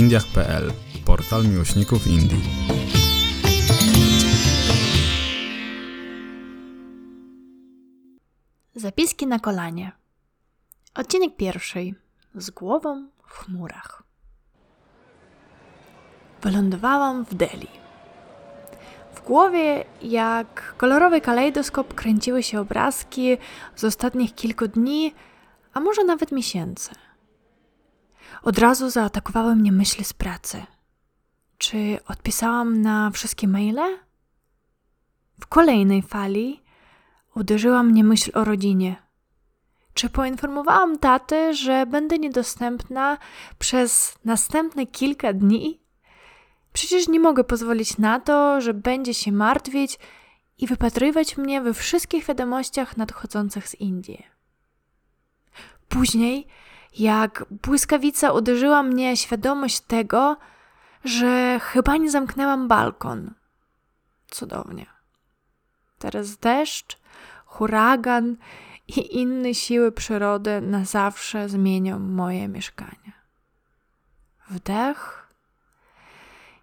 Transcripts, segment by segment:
indiach.pl, portal miłośników Indii. Zapiski na kolanie. Odcinek pierwszy. Z głową w chmurach. Wylądowałam w Delhi. W głowie, jak kolorowy kalejdoskop, kręciły się obrazki z ostatnich kilku dni, a może nawet miesięcy. Od razu zaatakowały mnie myśli z pracy. Czy odpisałam na wszystkie maile? W kolejnej fali uderzyła mnie myśl o rodzinie. Czy poinformowałam tatę, że będę niedostępna przez następne kilka dni? Przecież nie mogę pozwolić na to, że będzie się martwić i wypatrywać mnie we wszystkich wiadomościach nadchodzących z Indii. Później, jak błyskawica uderzyła mnie świadomość tego, że chyba nie zamknęłam balkon. Cudownie. Teraz deszcz, huragan i inne siły przyrody na zawsze zmienią moje mieszkanie. Wdech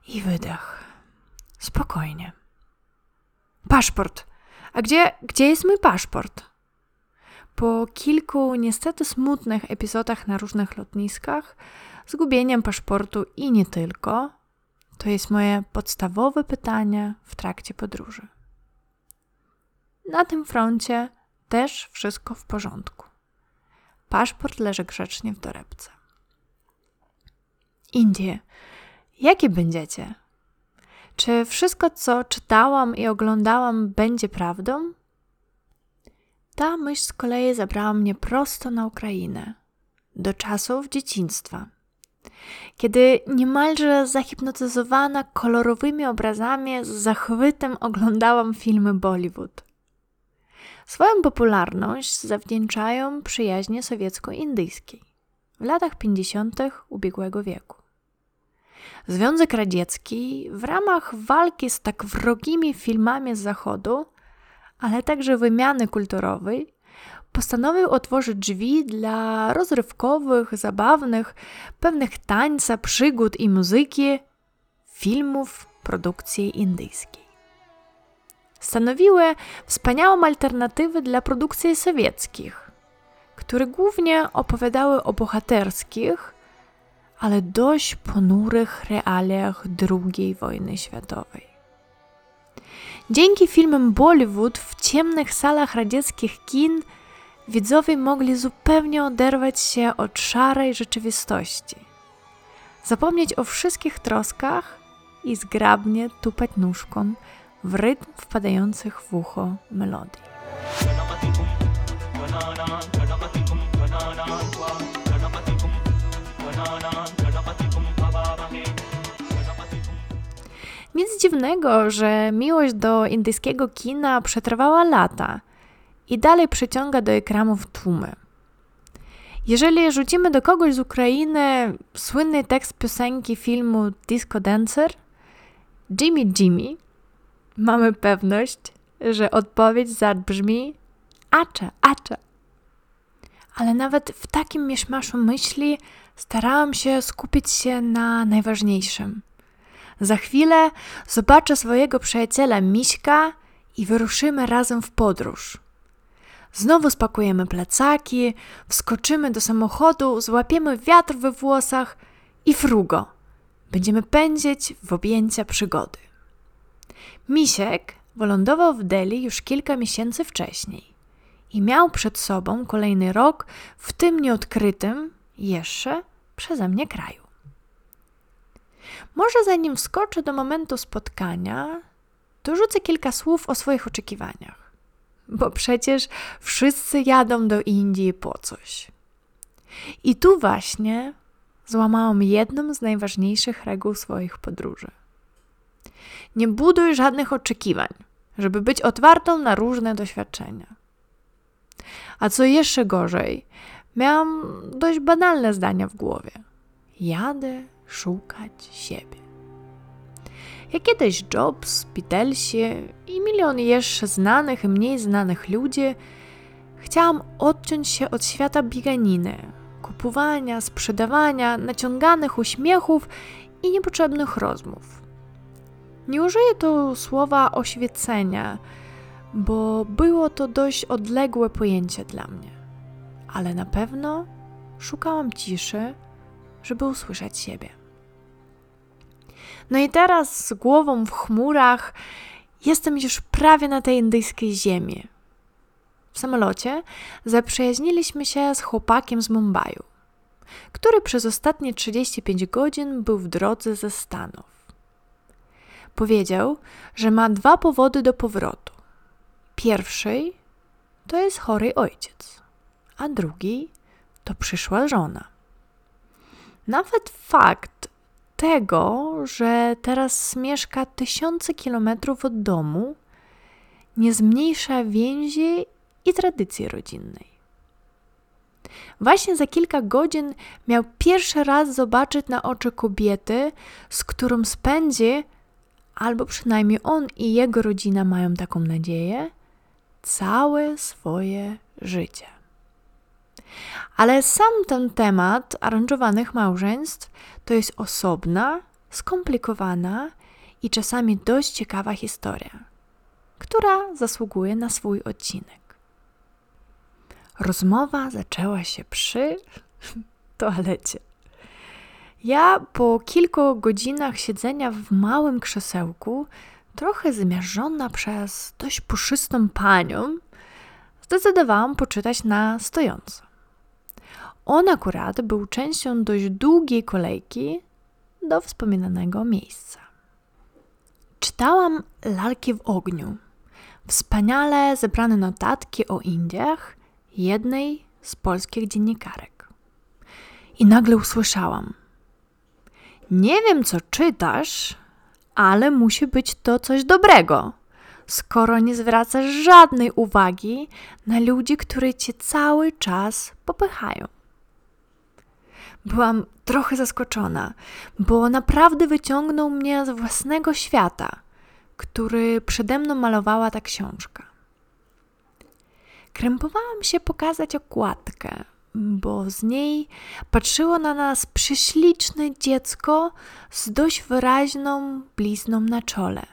i wydech. Spokojnie. Paszport. A gdzie, gdzie jest mój paszport? Po kilku niestety smutnych epizodach na różnych lotniskach, zgubieniem paszportu i nie tylko, to jest moje podstawowe pytanie w trakcie podróży. Na tym froncie też wszystko w porządku. Paszport leży grzecznie w torebce. Indie, jakie będziecie? Czy wszystko, co czytałam i oglądałam, będzie prawdą? Ta myśl z kolei zabrała mnie prosto na Ukrainę, do czasów dzieciństwa, kiedy niemalże zahipnotyzowana kolorowymi obrazami z zachwytem oglądałam filmy Bollywood. Swoją popularność zawdzięczają przyjaźnie sowiecko-indyjskiej w latach 50. ubiegłego wieku. Związek Radziecki w ramach walki z tak wrogimi filmami z Zachodu, ale także wymiany kulturowej, postanowił otworzyć drzwi dla rozrywkowych, zabawnych, pewnych tańca, przygód i muzyki filmów produkcji indyjskiej stanowiły wspaniałą alternatywę dla produkcji sowieckich, które głównie opowiadały o bohaterskich, ale dość ponurych realiach II wojny światowej. Dzięki filmom Bollywood w ciemnych salach radzieckich kin widzowie mogli zupełnie oderwać się od szarej rzeczywistości, zapomnieć o wszystkich troskach i zgrabnie tupać nóżką w rytm wpadających w ucho melodii. Nic dziwnego, że miłość do indyjskiego kina przetrwała lata i dalej przyciąga do ekranów tłumy. Jeżeli rzucimy do kogoś z Ukrainy słynny tekst piosenki filmu Disco Dancer, Jimmy Jimmy, mamy pewność, że odpowiedź zabrzmi acza, acza. Ale nawet w takim mieszmaszu myśli starałam się skupić się na najważniejszym. Za chwilę zobaczę swojego przyjaciela Miśka i wyruszymy razem w podróż. Znowu spakujemy plecaki, wskoczymy do samochodu, złapiemy wiatr we włosach i frugo. Będziemy pędzić w objęcia przygody. Misiek wylądował w Delhi już kilka miesięcy wcześniej i miał przed sobą kolejny rok w tym nieodkrytym jeszcze przeze mnie kraju. Może zanim wskoczę do momentu spotkania, to rzucę kilka słów o swoich oczekiwaniach, bo przecież wszyscy jadą do Indii po coś. I tu właśnie złamałam jedną z najważniejszych reguł swoich podróży. Nie buduj żadnych oczekiwań, żeby być otwartą na różne doświadczenia. A co jeszcze gorzej, miałam dość banalne zdania w głowie. Jadę szukać siebie. Jak kiedyś Jobs, Beatlesi i milion jeszcze znanych i mniej znanych ludzi, chciałam odciąć się od świata bieganiny ku kupowania, sprzedawania, naciąganych uśmiechów i niepotrzebnych rozmów. Nie użyję tu słowa oświecenia, bo było to dość odległe pojęcie dla mnie, ale na pewno szukałam ciszy, żeby usłyszeć siebie. No i teraz z głową w chmurach jestem już prawie na tej indyjskiej ziemi. W samolocie zaprzyjaźniliśmy się z chłopakiem z Mumbaiu, który przez ostatnie 35 godzin był w drodze ze Stanów. Powiedział, że ma dwa powody do powrotu. Pierwszy to jest chory ojciec, a drugi to przyszła żona. Nawet fakt tego, że teraz mieszka tysiące kilometrów od domu, nie zmniejsza więzi i tradycji rodzinnej. Właśnie za kilka godzin miał pierwszy raz zobaczyć na oczy kobiety, z którą spędzi, albo przynajmniej on i jego rodzina mają taką nadzieję, całe swoje życie. Ale sam ten temat aranżowanych małżeństw to jest osobna, skomplikowana i czasami dość ciekawa historia, która zasługuje na swój odcinek. Rozmowa zaczęła się przy toalecie. Ja po kilku godzinach siedzenia w małym krzesełku, trochę zmiażdżona przez dość puszystą panią, zdecydowałam poczytać na stojąco. On akurat był częścią dość długiej kolejki do wspominanego miejsca. Czytałam Lalki w ogniu, wspaniale zebrane notatki o Indiach jednej z polskich dziennikarek. I nagle usłyszałam: Nie wiem, co czytasz, ale musi być to coś dobrego, skoro nie zwracasz żadnej uwagi na ludzi, którzy cię cały czas popychają. Byłam trochę zaskoczona, bo naprawdę wyciągnął mnie z własnego świata, który przede mną malowała ta książka. Krępowałam się pokazać okładkę, bo z niej patrzyło na nas prześliczne dziecko z dość wyraźną blizną na czole.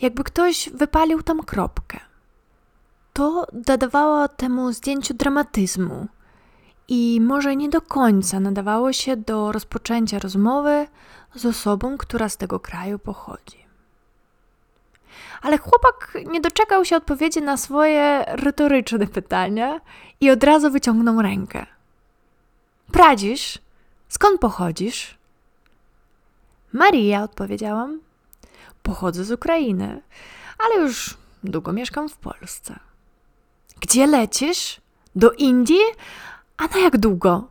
Jakby ktoś wypalił tam kropkę. To dodawało temu zdjęciu dramatyzmu i może nie do końca nadawało się do rozpoczęcia rozmowy z osobą, która z tego kraju pochodzi. Ale chłopak nie doczekał się odpowiedzi na swoje retoryczne pytania i od razu wyciągnął rękę. Pradzisz? Skąd pochodzisz? Maria, odpowiedziałam. Pochodzę z Ukrainy, ale już długo mieszkam w Polsce. Gdzie lecisz? Do Indii? A na jak długo?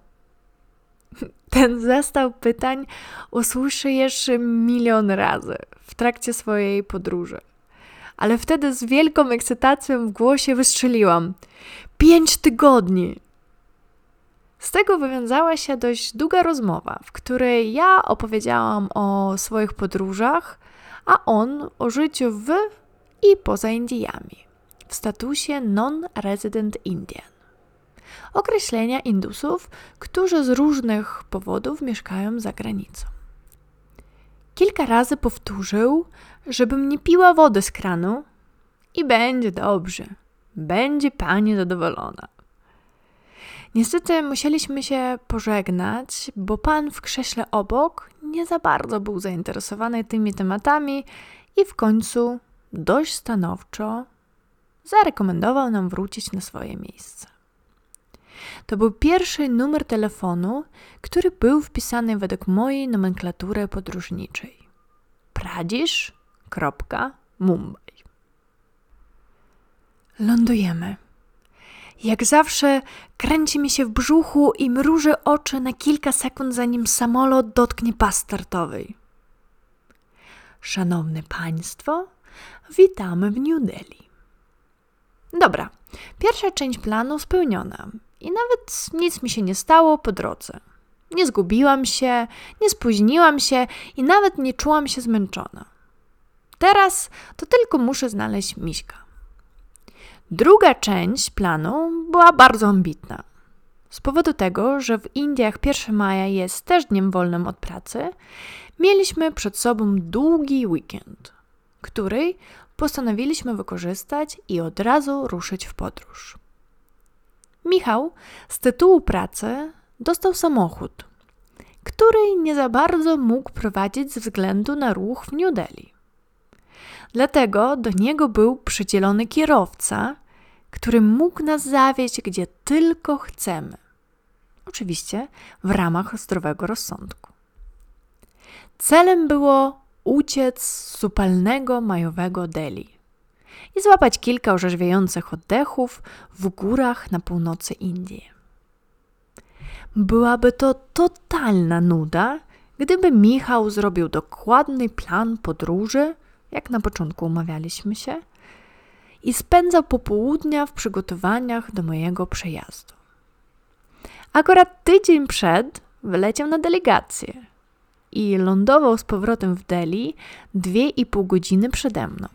Ten zestaw pytań usłyszy jeszcze milion razy w trakcie swojej podróży. Ale wtedy z wielką ekscytacją w głosie wystrzeliłam: Pięć tygodni! Z tego wywiązała się dość długa rozmowa, w której ja opowiedziałam o swoich podróżach, a on o życiu w i poza Indiami, w statusie non-resident Indian określenia Indusów, którzy z różnych powodów mieszkają za granicą. Kilka razy powtórzył, żebym nie piła wody z kranu i będzie dobrze, będzie pani zadowolona. Niestety musieliśmy się pożegnać, bo pan w krześle obok nie za bardzo był zainteresowany tymi tematami i w końcu dość stanowczo zarekomendował nam wrócić na swoje miejsce. To był pierwszy numer telefonu, który był wpisany według mojej nomenklatury podróżniczej. Pradzisz.mumbai Lądujemy. Jak zawsze kręci mi się w brzuchu i mruży oczy na kilka sekund, zanim samolot dotknie pas startowej. Szanowne Państwo, witamy w New Delhi. Dobra, pierwsza część planu spełniona. I nawet nic mi się nie stało po drodze. Nie zgubiłam się, nie spóźniłam się i nawet nie czułam się zmęczona. Teraz to tylko muszę znaleźć miśka. Druga część planu była bardzo ambitna. Z powodu tego, że w Indiach 1 maja jest też dniem wolnym od pracy, mieliśmy przed sobą długi weekend, który postanowiliśmy wykorzystać i od razu ruszyć w podróż. Michał z tytułu pracy dostał samochód, który nie za bardzo mógł prowadzić ze względu na ruch w New Delhi. Dlatego do niego był przydzielony kierowca, który mógł nas zawieźć gdzie tylko chcemy. Oczywiście w ramach zdrowego rozsądku. Celem było uciec z upalnego majowego Delhi i złapać kilka orzeźwiających oddechów w górach na północy Indii. Byłaby to totalna nuda, gdyby Michał zrobił dokładny plan podróży, jak na początku umawialiśmy się, i spędzał popołudnia w przygotowaniach do mojego przejazdu. Akurat tydzień przed wyleciał na delegację i lądował z powrotem w Delhi dwie i pół godziny przede mną.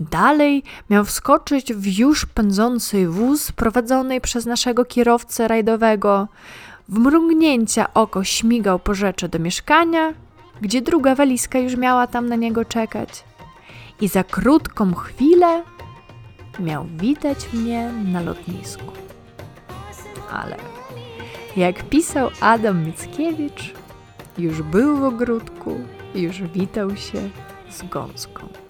Dalej miał wskoczyć w już pędzący wóz prowadzony przez naszego kierowcę rajdowego. W mrugnięcia oko śmigał po rzeczy do mieszkania, gdzie druga walizka już miała tam na niego czekać. I za krótką chwilę miał witać mnie na lotnisku. Ale jak pisał Adam Mickiewicz, już był w ogródku, już witał się z gąską.